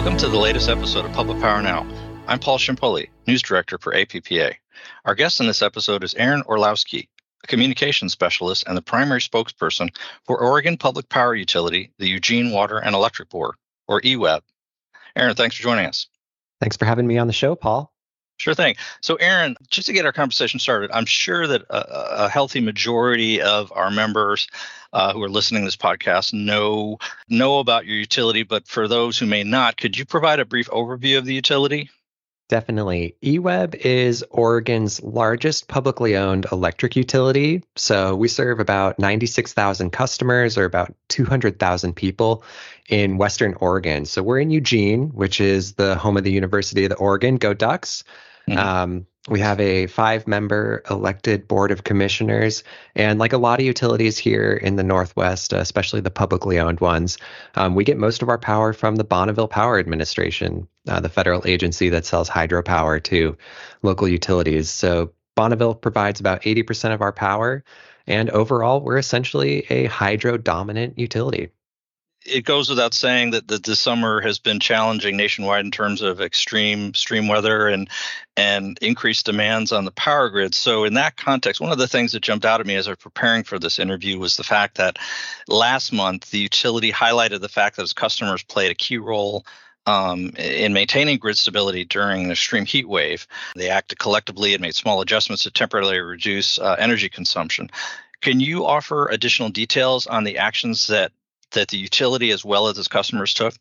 Welcome to the latest episode of Public Power Now. I'm Paul Ciampoli, News Director for APPA. Our guest in this episode is Aaron Orlowski, a communications specialist and the primary spokesperson for Oregon Public Power Utility, the Eugene Water and Electric Board, or EWEB. Aaron, thanks for joining us. Thanks for having me on the show, Paul. Sure thing. So, Aaron, just to get our conversation started, I'm sure that a, a healthy majority of our members uh, who are listening to this podcast know know about your utility. But for those who may not, could you provide a brief overview of the utility? Definitely. EWEB is Oregon's largest publicly owned electric utility. So we serve about 96,000 customers or about 200,000 people in Western Oregon. So we're in Eugene, which is the home of the University of the Oregon. Go Ducks. Mm-hmm. Um, we have a five member elected board of commissioners. And like a lot of utilities here in the Northwest, especially the publicly owned ones, um, we get most of our power from the Bonneville Power Administration, uh, the federal agency that sells hydropower to local utilities. So Bonneville provides about 80% of our power. And overall, we're essentially a hydro dominant utility it goes without saying that, that this summer has been challenging nationwide in terms of extreme extreme weather and and increased demands on the power grid. So in that context, one of the things that jumped out at me as I was preparing for this interview was the fact that last month the utility highlighted the fact that its customers played a key role um, in maintaining grid stability during an extreme heat wave. They acted collectively and made small adjustments to temporarily reduce uh, energy consumption. Can you offer additional details on the actions that that the utility as well as its customers took?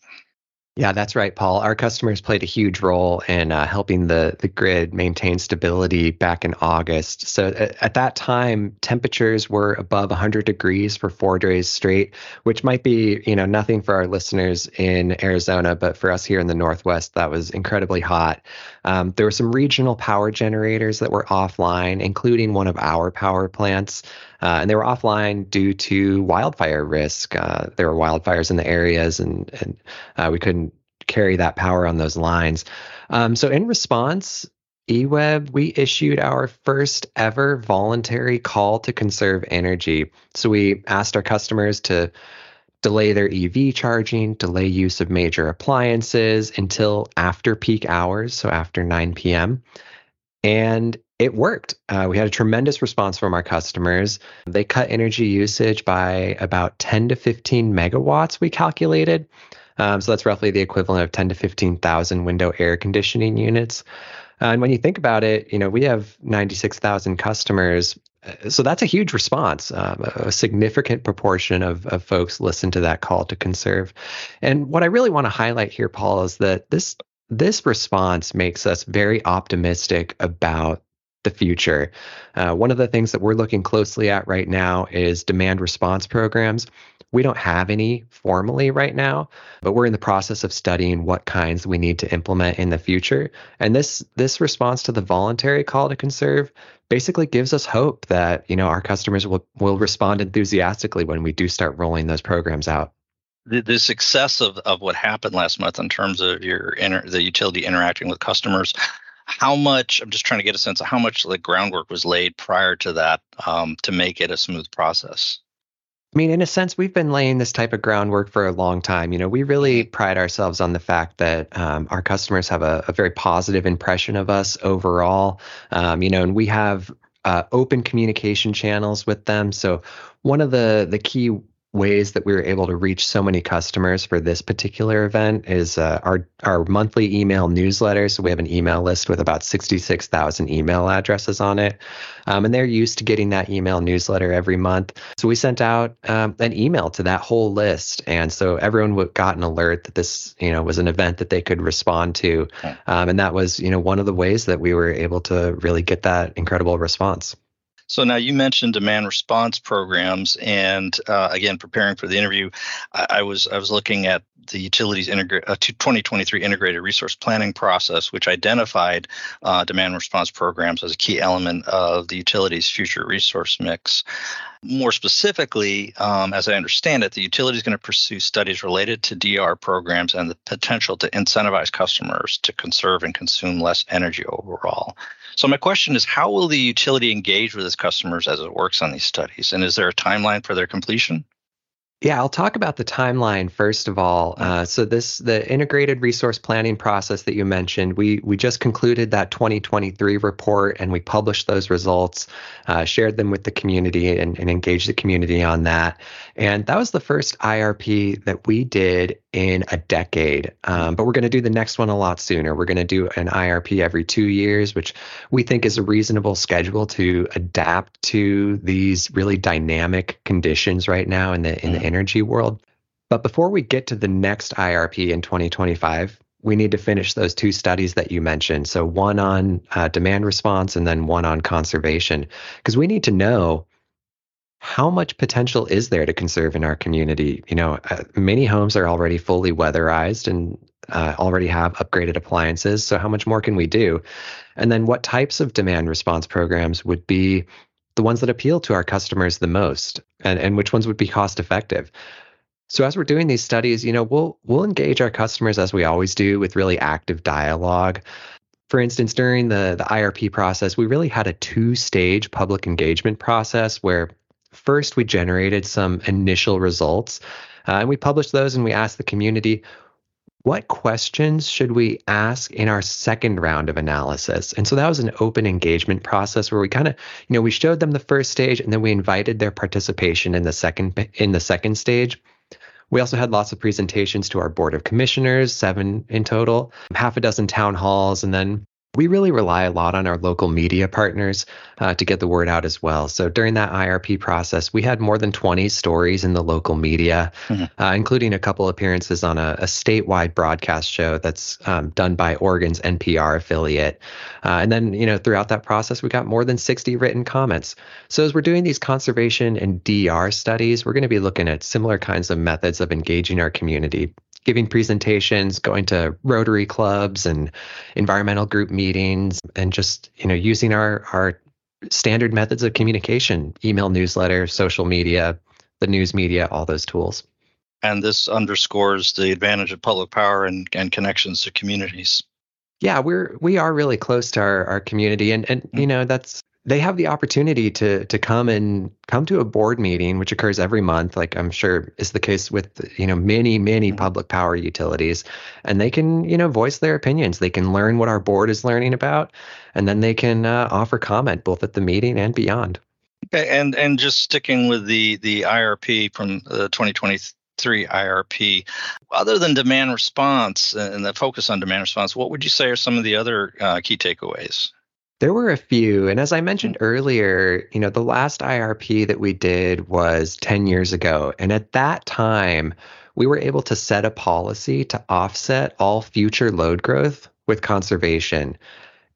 Yeah, that's right, Paul. Our customers played a huge role in uh, helping the the grid maintain stability back in August. So at, at, that time, temperatures were above 100 degrees for four days straight, which might be you know nothing for our listeners in Arizona, but for us here in the Northwest, that was incredibly hot. Um, there were some regional power generators that were offline, including one of our power plants. Uh, and they were offline due to wildfire risk. Uh, there were wildfires in the areas, and, and uh, we couldn't carry that power on those lines. Um, so, in response, EWEB, we issued our first ever voluntary call to conserve energy. So, we asked our customers to delay their EV charging, delay use of major appliances until after peak hours, so after 9 p.m. And it worked. Uh, we had a tremendous response from our customers. They cut energy usage by about 10 to 15 megawatts, we calculated. Um, so that's roughly the equivalent of 10 to 15,000 window air conditioning units. Uh, and when you think about it, you know, we have 96,000 customers. Uh, so that's a huge response. Um, a significant proportion of, of folks listen to that call to conserve. And what I really want to highlight here, Paul, is that this this response makes us very optimistic about the future. Uh, one of the things that we're looking closely at right now is demand response programs. We don't have any formally right now, but we're in the process of studying what kinds we need to implement in the future. And this this response to the voluntary call to conserve basically gives us hope that you know our customers will will respond enthusiastically when we do start rolling those programs out the, the success of, of what happened last month in terms of your inter, the utility interacting with customers how much i'm just trying to get a sense of how much the groundwork was laid prior to that um, to make it a smooth process I mean, in a sense, we've been laying this type of groundwork for a long time. You know, we really mm-hmm. pride ourselves on the fact that um, our customers have a, a, very positive impression of us overall. Um, you know, and we have uh, open communication channels with them. So one of the the key ways that we were able to reach so many customers for this particular event is uh, our our monthly email newsletter. So we have an email list with about sixty six thousand email addresses on it, um, and they're used to getting that email newsletter every month. So we sent out um, an email to that whole list, and so everyone got an alert that this you know was an event that they could respond to, um, and that was you know one of the ways that we were able to really get that incredible response. So now you mentioned demand response programs, and uh, again, preparing for the interview, I, I, was I was looking at the utilities integra- uh, 2023 integrated resource planning process, which identified uh, demand response programs as a key element of the utilities' future resource mix. More specifically, um, as I understand it, the utility is going to pursue studies related to DR programs and the potential to incentivize customers to conserve and consume less energy overall. So my question is, how will the utility engage with its customers as it works on these studies, and is there a timeline for their completion? Yeah, I'll talk about the timeline first of all. Mm. Uh, so this the integrated resource planning process that you mentioned. We we just concluded that 2023 report and we published those results, uh, shared them with the community and, and engaged the community on that. And that was the first IRP that we did in a decade. Um, but we're going to do the next one a lot sooner. We're going to do an IRP every two years, which we think is a reasonable schedule to adapt to these really dynamic conditions right now in the in the energy world. But before we get to the next IRP in 2025, we need to finish those two studies that you mentioned. So one on uh, demand response and then one on conservation, because we need to know how much potential is there to conserve in our community? You know, uh, many homes are already fully weatherized and uh, already have upgraded appliances. So, how much more can we do? And then, what types of demand response programs would be the ones that appeal to our customers the most, and, and which ones would be cost effective? So, as we're doing these studies, you know, we'll we'll engage our customers as we always do with really active dialogue. For instance, during the the IRP process, we really had a two stage public engagement process where First, we generated some initial results, uh, and we published those and we asked the community, what questions should we ask in our second round of analysis? And so that was an open engagement process where we kind of, you know, we showed them the first stage and then we invited their participation in the second in the second stage. We also had lots of presentations to our board of commissioners, seven in total, half a dozen town halls, and then we really rely a lot on our local media partners uh, to get the word out as well. So during that IRP process, we had more than 20 stories in the local media, mm-hmm. uh, including a couple appearances on a, a statewide broadcast show that's um, done by Oregon's NPR affiliate. Uh, and then, you know, throughout that process, we got more than 60 written comments. So as we're doing these conservation and DR studies, we're going to be looking at similar kinds of methods of engaging our community giving presentations, going to Rotary clubs and environmental group meetings, and just you know using our our standard methods of communication: email, newsletter, social media, the news media, all those tools. And this underscores the advantage of public power and, and connections to communities. Yeah, we're we are really close to our, our community, and and you mm. know that's they have the opportunity to to come and come to a board meeting which occurs every month like i'm sure is the case with you know many many mm-hmm. public power utilities and they can you know voice their opinions they can learn what our board is learning about and then they can uh, offer comment both at the meeting and beyond okay and and just sticking with the the irp from the 2023 IRP. Other than demand response and the focus on demand response, what would you say are some of the other uh, key takeaways? There were a few. And as I mentioned earlier, you know, the last IRP that we did was 10 years ago. And at that time, we were able to set a policy to offset all future load growth with conservation.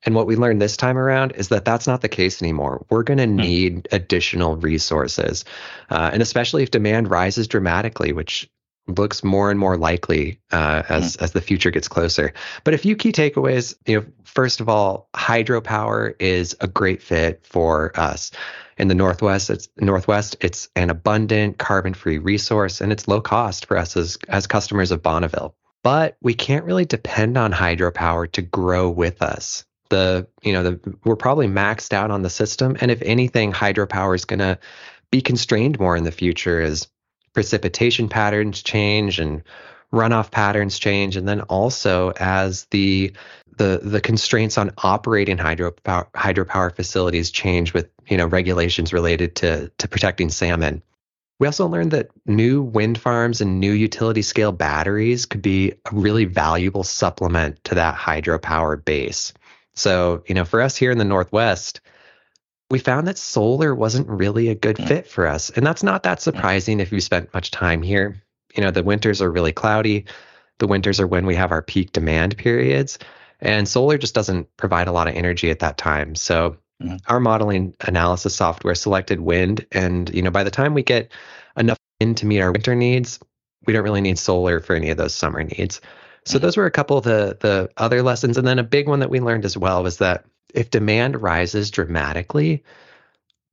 And what we learned this time around is that that's not the case anymore. We're going to hmm. need additional resources. Uh, and especially if demand rises dramatically, which looks more and more likely uh, as mm. as the future gets closer. But a few key takeaways. You know, first of all, hydropower is a great fit for us. In the northwest, it's northwest. It's an abundant carbon-free resource, and it's low cost for us as as customers of Bonneville. But we can't really depend on hydropower to grow with us. The you know the we're probably maxed out on the system, and if anything, hydropower is going to be constrained more in the future as precipitation patterns change and runoff patterns change. And then also as the the the constraints on operating hydropower hydropower facilities change with you know regulations related to to protecting salmon. We also learned that new wind farms and new utility scale batteries could be a really valuable supplement to that hydropower base. So you know for us here in the northwest we found that solar wasn't really a good mm. fit for us. And that's not that mm. surprising if you spent much time here. You know, the winters are really cloudy. The winters are when we have our peak demand periods. And solar just doesn't provide a lot of energy at that time. So mm-hmm. our modeling analysis software selected wind. And, you know, by the time we get enough wind to meet our winter needs, we don't really need solar for any of those summer needs. So mm-hmm. those were a couple of the the other lessons. And then a big one that we learned as well was that if demand rises dramatically,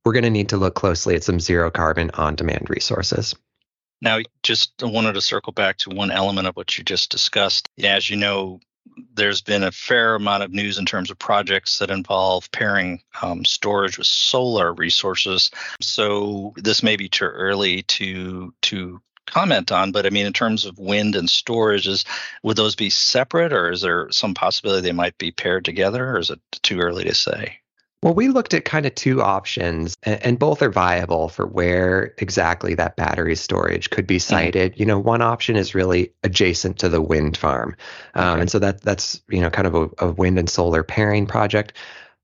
we're going to need to look closely at some zero carbon on demand resources. Now, just wanted to circle back to one element of what you just discussed. As you know, there's been a fair amount of news in terms of projects that involve pairing um, storage with solar resources. So this may be too early to to comment on, but I mean, in terms of wind and storage, is would those be separate, or is there some possibility they might be paired together, or is it too early to say? Well, we looked at kind of two options, and, both are viable for where exactly that battery storage could be mm-hmm. sited. Mm-hmm. You know, one option is really adjacent to the wind farm, um, okay. and so that that's you know kind of a, a, wind and solar pairing project.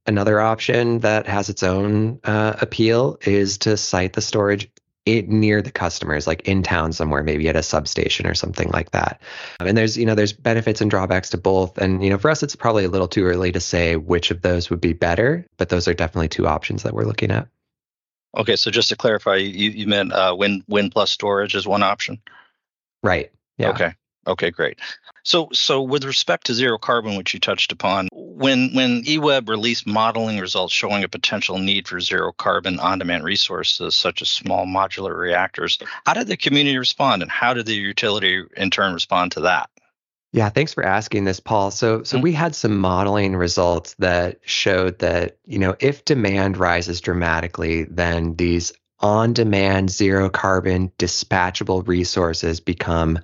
Another option that has its own uh, appeal is to site the storage it, near the customers, like in town somewhere, maybe at a substation or something like that. And there's, you know, there's benefits and drawbacks to both. And, you know, for us, it's probably a little too early to say which of those would be better, but those are definitely two options that we're looking at. Okay, so just to clarify, you, you meant uh, wind wind plus storage is one option. Right. Yeah. Okay. Okay, great. So, so with respect to zero carbon, which you touched upon, when when EWEB released modeling results showing a potential need for zero carbon on-demand resources such as small modular reactors, how did the community respond, and how did the utility in turn respond to that? Yeah, thanks for asking this, Paul. So, so mm-hmm. we had some modeling results that showed that you know if demand rises dramatically, then these on-demand zero carbon dispatchable resources become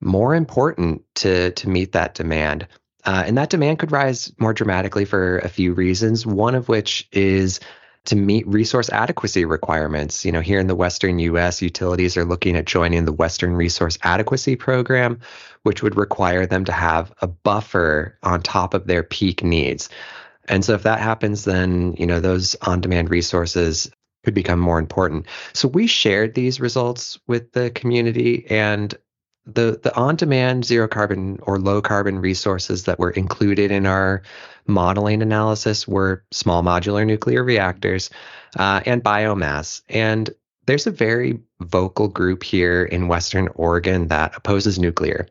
more important to to meet that demand. Uh, and that demand could rise more dramatically for a few reasons. One of which is to meet resource adequacy requirements. You know, here in the Western US, utilities are looking at joining the Western Resource Adequacy Program, which would require them to have a buffer on top of their peak needs. And so if that happens, then, you know, those on-demand resources could become more important. So we shared these results with the community and the the on-demand zero carbon or low carbon resources that were included in our modeling analysis were small modular nuclear reactors uh, and biomass. And there's a very vocal group here in Western Oregon that opposes nuclear.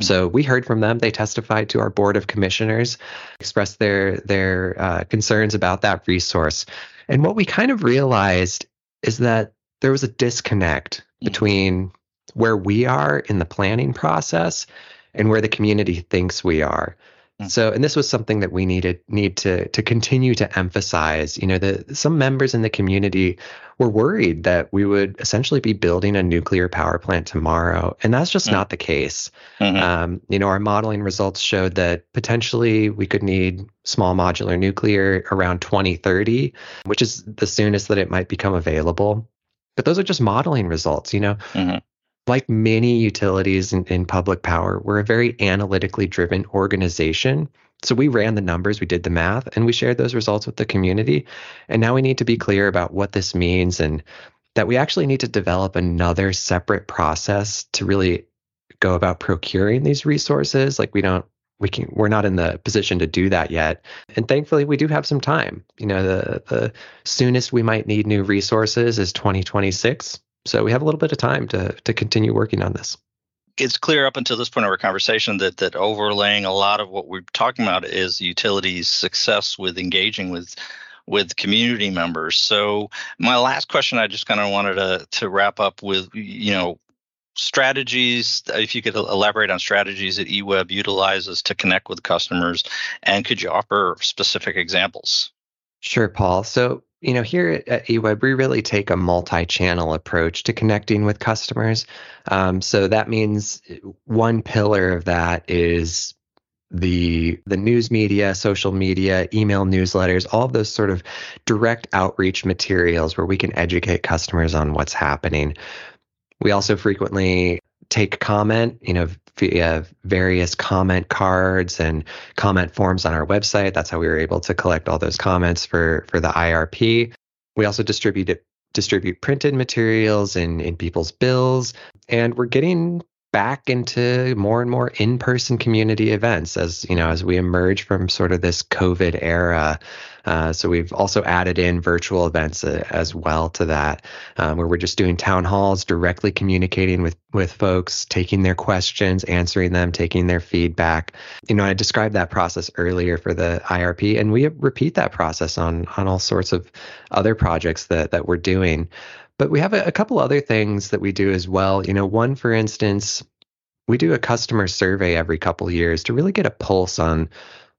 So we heard from them. They testified to our board of commissioners, expressed their their uh, concerns about that resource. And what we kind of realized is that there was a disconnect mm. between where we are in the planning process and where the community thinks we are. Mm. So, and this was something that we needed need to to continue to emphasize. You know, that some members in the community were worried that we would essentially be building a nuclear power plant tomorrow, and that's just mm. not the case. Mm-hmm. Um, you know, our modeling results showed that potentially we could need small modular nuclear around 2030, which is the soonest that it might become available. But those are just modeling results. You know, mm-hmm like many utilities in, in public power, we're a very analytically driven organization. So we ran the numbers, we did the math, and we shared those results with the community. And now we need to be clear about what this means and that we actually need to develop another separate process to really go about procuring these resources. Like we don't we can we're not in the position to do that yet. And thankfully we do have some time. You know, the the soonest we might need new resources is 2026. So we have a little bit of time to to continue working on this. It's clear up until this point of our conversation that that overlaying a lot of what we're talking about is utilities' success with engaging with with community members. So my last question, I just kind of wanted to to wrap up with, you know, strategies if you could elaborate on strategies that eweb utilizes to connect with customers and could you offer specific examples sure paul so you know, here at EWEB, we really take a multi-channel approach to connecting with customers. Um, so that means one pillar of that is the the news media, social media, email newsletters, all those sort of direct outreach materials where we can educate customers on what's happening. We also frequently take comment, you know, via various comment cards and comment forms on our website. That's how we were able to collect all those comments for for the IRP. We also distribute distribute printed materials in in people's bills, and we're getting back into more and more in-person community events as you know as we emerge from sort of this covid era. Uh, so we've also added in virtual events uh, as well to that um, where we're just doing town halls directly communicating with with folks taking their questions answering them taking their feedback. You know i described that process earlier for the irp and we repeat that process on on all sorts of other projects that that we're doing but we have a, a couple other things that we do as well. You know, one, for instance, we do a customer survey every couple years to really get a pulse on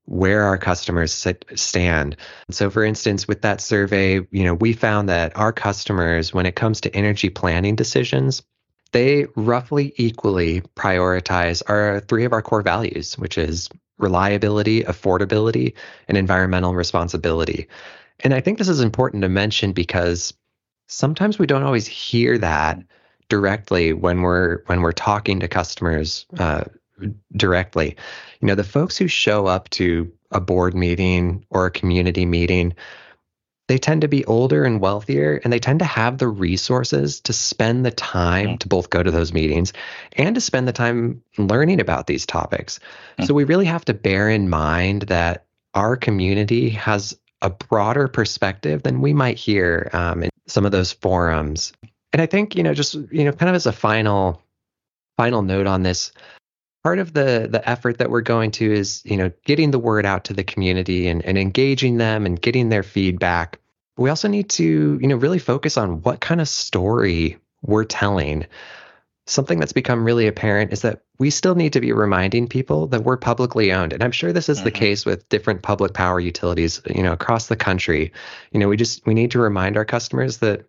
where our customers sit, stand. So for instance, with that survey, you know, we found that our customers when it comes to energy planning decisions, they roughly equally prioritize our three of our core values, which is reliability, affordability, and environmental responsibility. And I think this is important to mention because sometimes we don't always hear that directly when we're when we're talking to customers uh, directly. You know, the folks who show up to a board meeting or a community meeting, they tend to be older and wealthier, and they tend to have the resources to spend the time mm. to both go to those meetings and to spend the time learning about these topics. Mm. So we really have to bear in mind that our community has a broader perspective than we might hear um, in some of those forums. And I think, you know, just, you know, kind of as a final final note on this, part of the the effort that we're going to is, you know, getting the word out to the community and, and engaging them and getting their feedback. We also need to, you know, really focus on what kind of story we're telling something that's become really apparent is that we still need to be reminding people that we're publicly owned and i'm sure this is mm-hmm. the case with different public power utilities you know across the country you know we just we need to remind our customers that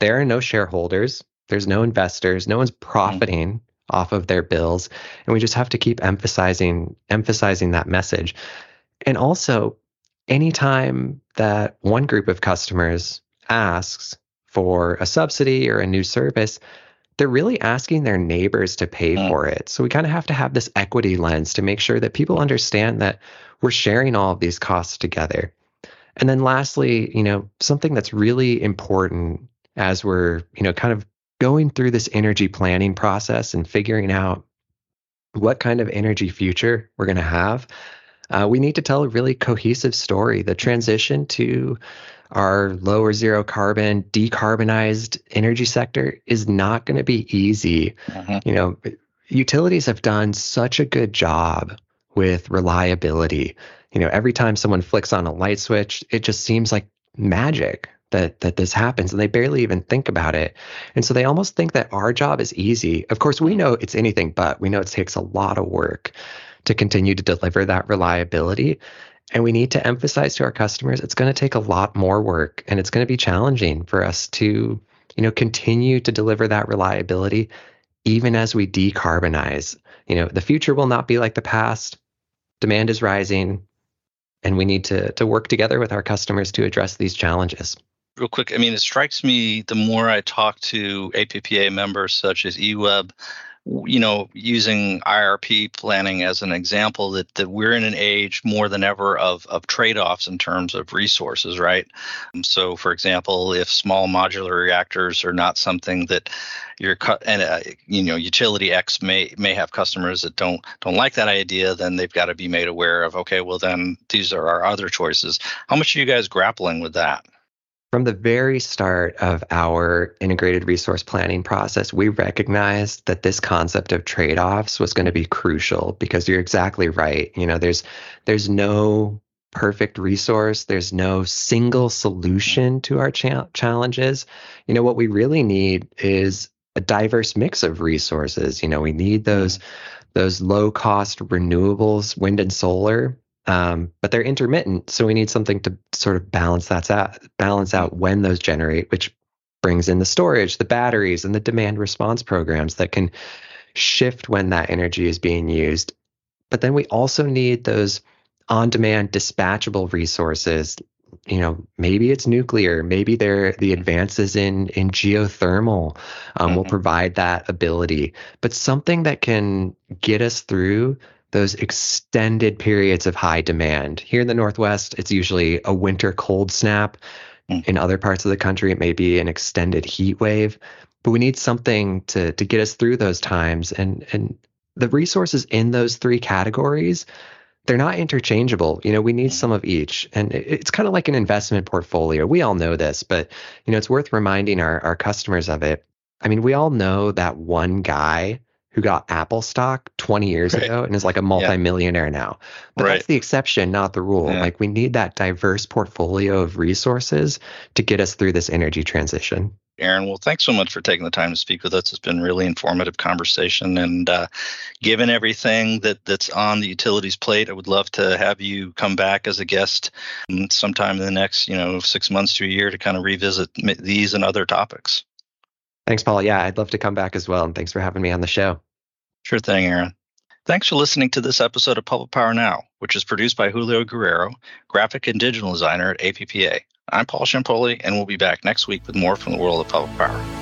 there are no shareholders there's no investors no one's mm-hmm. profiting mm-hmm. off of their bills and we just have to keep emphasizing emphasizing that message and also anytime that one group of customers asks for a subsidy or a new service they're really asking their neighbors to pay mm. for it. So we kind of have to have this equity lens to make sure that people understand that we're sharing all of these costs together. And then lastly, you know, something that's really important as we're, you know, kind of going through this energy planning process and figuring out what kind of energy future we're going to have, uh, we need to tell a really cohesive story. The transition to our low or zero carbon decarbonized energy sector is not going to be easy. Mm-hmm. you know utilities have done such a good job with reliability. You know every time someone flicks on a light switch it just seems like magic that that this happens and they barely even think about it. And so they almost think that our job is easy. Of course we know it's anything but. We know it takes a lot of work to continue to deliver that reliability and we need to emphasize to our customers it's going to take a lot more work and it's going to be challenging for us to, you know, continue to deliver that reliability even as we decarbonize. You know, the future will not be like the past. Demand is rising and we need to to work together with our customers to address these challenges. Real quick, I mean, it strikes me the more I talk to APPA members such as EWEB you know, using IRP planning as an example, that, that we're in an age more than ever of, of trade offs in terms of resources, right? Um, so, for example, if small modular reactors are not something that your and uh, you know utility X may may have customers that don't don't like that idea, then they've got to be made aware of okay, well then these are our other choices. How much are you guys grappling with that? From the very start of our integrated resource planning process, we recognized that this concept of trade-offs was going to be crucial because you're exactly right. You know, there's there's no perfect resource. There's no single solution to our cha- challenges. You know, what we really need is a diverse mix of resources. You know, we need those mm-hmm. those low cost renewables, wind and solar, um, but they're intermittent, so we need something to sort of balance that out, balance out when those generate, which brings in the storage, the batteries, and the demand response programs that can shift when that energy is being used. But then we also need those on-demand dispatchable resources. You know, maybe it's nuclear, maybe they're the advances in in geothermal um, mm-hmm. will provide that ability, but something that can get us through those extended periods of high demand. Here in the Northwest, it's usually a winter cold snap. Mm. In other parts of the country, it may be an extended heat wave. But we need something to to get us through those times. And and the resources in those three categories, they're not interchangeable. You know, we need some of each. And it's kind of like an investment portfolio. We all know this, but you know, it's worth reminding our, our customers of it. I mean, we all know that one guy who got Apple stock 20 years right. ago and is like a multimillionaire yeah. now. But right. that's the exception, not the rule. Yeah. Like we need that diverse portfolio of resources to get us through this energy transition. Aaron, well, thanks so much for taking the time to speak with us. It's been really informative conversation, and uh, given everything that that's on the utilities plate, I would love to have you come back as a guest sometime in the next, you know, six months to a year to kind of revisit these and other topics. Thanks, Paul. Yeah, I'd love to come back as well. And thanks for having me on the show. Sure thing, Aaron. Thanks for listening to this episode of Public Power Now, which is produced by Julio Guerrero, graphic and digital designer at APPA. I'm Paul Ciampoli, and we'll be back next week with more from the world of public power.